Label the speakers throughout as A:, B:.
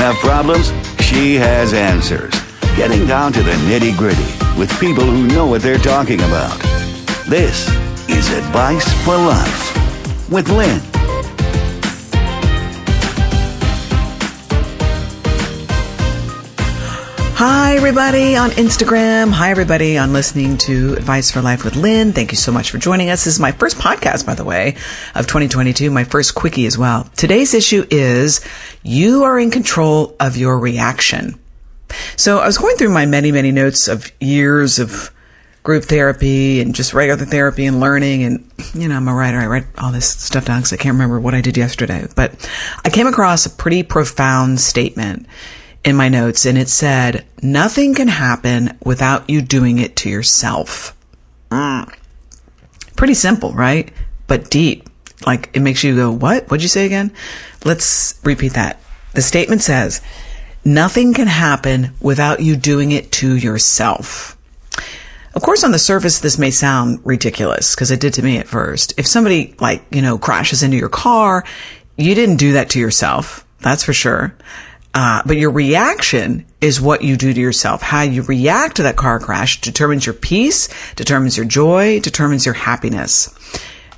A: have problems, she has answers. Getting down to the nitty gritty with people who know what they're talking about. This is Advice for Life with Lynn.
B: Hi, everybody on Instagram. Hi, everybody on listening to Advice for Life with Lynn. Thank you so much for joining us. This is my first podcast, by the way, of 2022, my first quickie as well. Today's issue is you are in control of your reaction. So I was going through my many, many notes of years of group therapy and just regular therapy and learning. And, you know, I'm a writer. I write all this stuff down because I can't remember what I did yesterday. But I came across a pretty profound statement in my notes and it said, nothing can happen without you doing it to yourself. Mm. Pretty simple, right? But deep. Like it makes you go, what? What'd you say again? Let's repeat that. The statement says, nothing can happen without you doing it to yourself. Of course, on the surface, this may sound ridiculous because it did to me at first. If somebody like, you know, crashes into your car, you didn't do that to yourself. That's for sure. Uh, but your reaction is what you do to yourself. How you react to that car crash determines your peace, determines your joy, determines your happiness.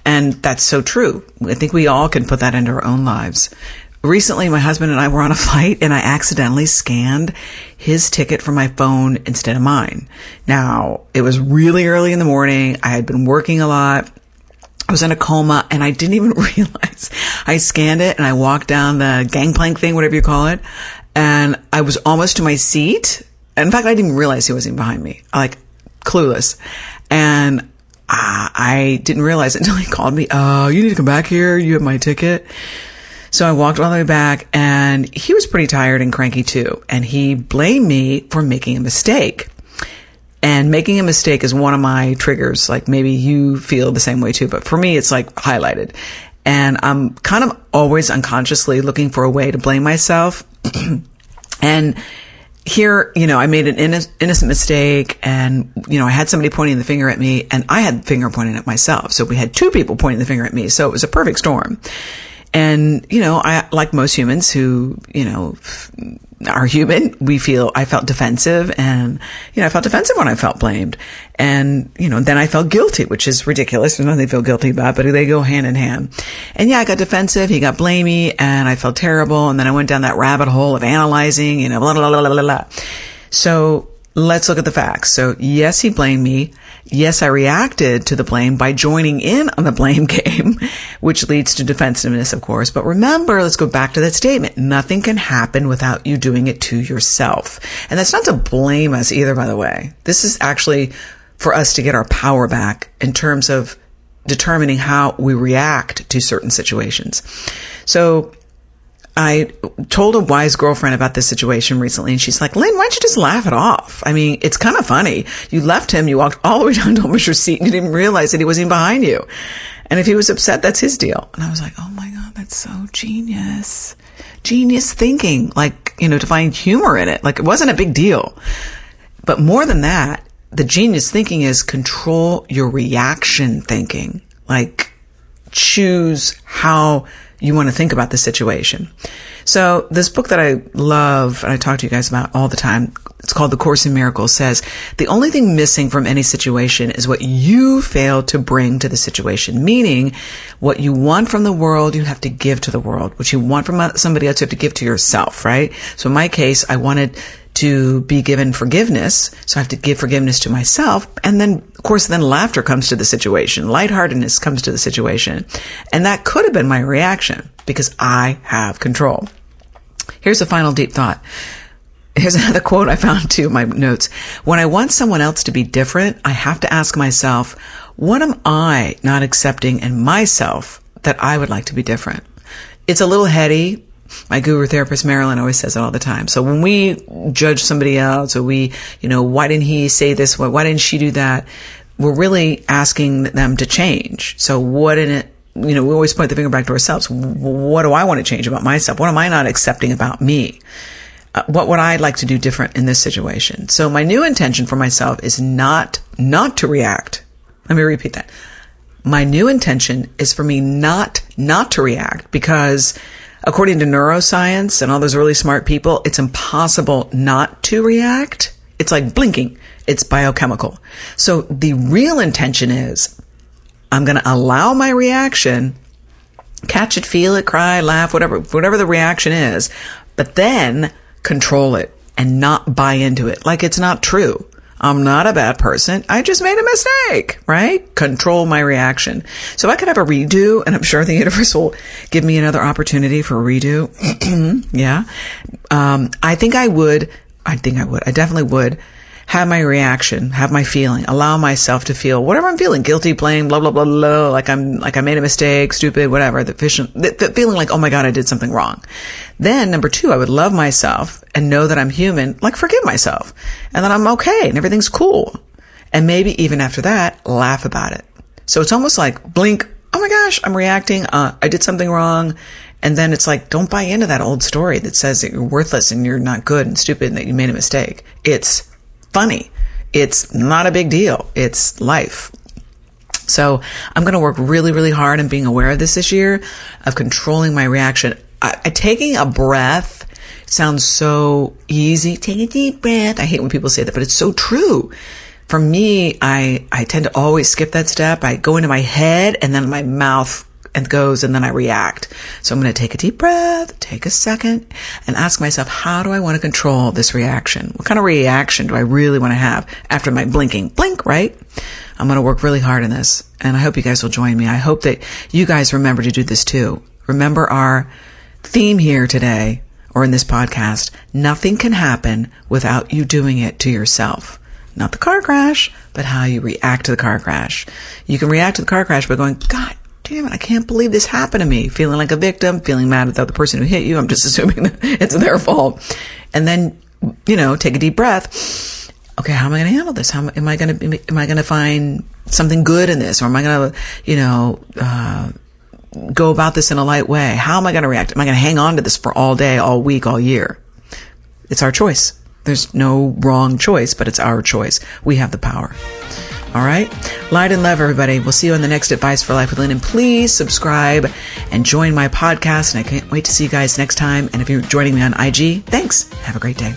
B: And that's so true. I think we all can put that into our own lives. Recently, my husband and I were on a flight and I accidentally scanned his ticket from my phone instead of mine. Now, it was really early in the morning. I had been working a lot. I was in a coma and I didn't even realize I scanned it and I walked down the gangplank thing, whatever you call it. And I was almost to my seat. In fact, I didn't realize he wasn't behind me, like clueless. And I didn't realize until he called me. Oh, you need to come back here. You have my ticket. So I walked all the way back and he was pretty tired and cranky too. And he blamed me for making a mistake. And making a mistake is one of my triggers. Like maybe you feel the same way too, but for me, it's like highlighted. And I'm kind of always unconsciously looking for a way to blame myself. and here, you know, I made an innocent mistake and, you know, I had somebody pointing the finger at me and I had the finger pointing at myself. So we had two people pointing the finger at me. So it was a perfect storm. And, you know, I, like most humans who, you know, are human, we feel, I felt defensive and, you know, I felt defensive when I felt blamed. And, you know, then I felt guilty, which is ridiculous. There's nothing to feel guilty about, but they go hand in hand. And yeah, I got defensive. He got blamey and I felt terrible. And then I went down that rabbit hole of analyzing, you know, blah, blah, blah, blah, blah, blah. So let's look at the facts. So yes, he blamed me. Yes, I reacted to the blame by joining in on the blame game, which leads to defensiveness, of course. But remember, let's go back to that statement. Nothing can happen without you doing it to yourself. And that's not to blame us either, by the way. This is actually for us to get our power back in terms of determining how we react to certain situations. So I told a wise girlfriend about this situation recently, and she's like, Lynn, why don't you just laugh it off? I mean, it's kind of funny. You left him, you walked all the way down to almost your seat, and you didn't realize that he wasn't behind you. And if he was upset, that's his deal. And I was like, oh my God, that's so genius. Genius thinking, like, you know, to find humor in it. Like, it wasn't a big deal. But more than that, the genius thinking is control your reaction thinking. Like, choose how you want to think about the situation. So this book that I love and I talk to you guys about all the time, it's called The Course in Miracles says the only thing missing from any situation is what you fail to bring to the situation. Meaning what you want from the world, you have to give to the world. What you want from uh, somebody else, you have to give to yourself, right? So in my case, I wanted to be given forgiveness. So I have to give forgiveness to myself. And then, of course, then laughter comes to the situation. Lightheartedness comes to the situation. And that could have been my reaction because I have control. Here's a final deep thought. Here's another quote I found too in my notes. When I want someone else to be different, I have to ask myself, what am I not accepting in myself that I would like to be different? It's a little heady, my guru therapist Marilyn always says it all the time. So when we judge somebody else or we, you know, why didn't he say this? Why, why didn't she do that? We're really asking them to change. So what in it, you know, we always point the finger back to ourselves. What do I want to change about myself? What am I not accepting about me? Uh, what would I like to do different in this situation? So my new intention for myself is not, not to react. Let me repeat that. My new intention is for me not, not to react because according to neuroscience and all those really smart people, it's impossible not to react. It's like blinking. It's biochemical. So the real intention is I'm going to allow my reaction, catch it, feel it, cry, laugh, whatever, whatever the reaction is, but then control it and not buy into it like it's not true. I'm not a bad person. I just made a mistake, right? Control my reaction. So I could have a redo, and I'm sure the universe will give me another opportunity for a redo. yeah. Um, I think I would, I think I would, I definitely would have my reaction, have my feeling, allow myself to feel whatever I'm feeling, guilty, blame, blah, blah, blah, blah, like I'm, like I made a mistake, stupid, whatever, the, the, the feeling like, oh my God, I did something wrong. Then number two, I would love myself and know that I'm human, like forgive myself and that I'm okay and everything's cool. And maybe even after that, laugh about it. So it's almost like blink. Oh my gosh, I'm reacting. Uh, I did something wrong. And then it's like, don't buy into that old story that says that you're worthless and you're not good and stupid and that you made a mistake. It's funny. It's not a big deal. It's life. So I'm going to work really, really hard on being aware of this this year, of controlling my reaction. I, I, taking a breath sounds so easy. Take a deep breath. I hate when people say that, but it's so true. For me, I, I tend to always skip that step. I go into my head and then my mouth and goes and then I react. So I'm going to take a deep breath, take a second and ask myself, how do I want to control this reaction? What kind of reaction do I really want to have after my blinking? Blink, right? I'm going to work really hard in this and I hope you guys will join me. I hope that you guys remember to do this too. Remember our theme here today or in this podcast. Nothing can happen without you doing it to yourself not the car crash, but how you react to the car crash. You can react to the car crash by going, God damn it, I can't believe this happened to me. Feeling like a victim, feeling mad at the other person who hit you. I'm just assuming that it's their fault. And then, you know, take a deep breath. Okay, how am I going to handle this? How am I going to, be am I going to find something good in this? Or am I going to, you know, uh, go about this in a light way? How am I going to react? Am I going to hang on to this for all day, all week, all year? It's our choice. There's no wrong choice, but it's our choice. We have the power. All right. Light and love, everybody. We'll see you on the next Advice for Life with Lynn. And please subscribe and join my podcast. And I can't wait to see you guys next time. And if you're joining me on IG, thanks. Have a great day.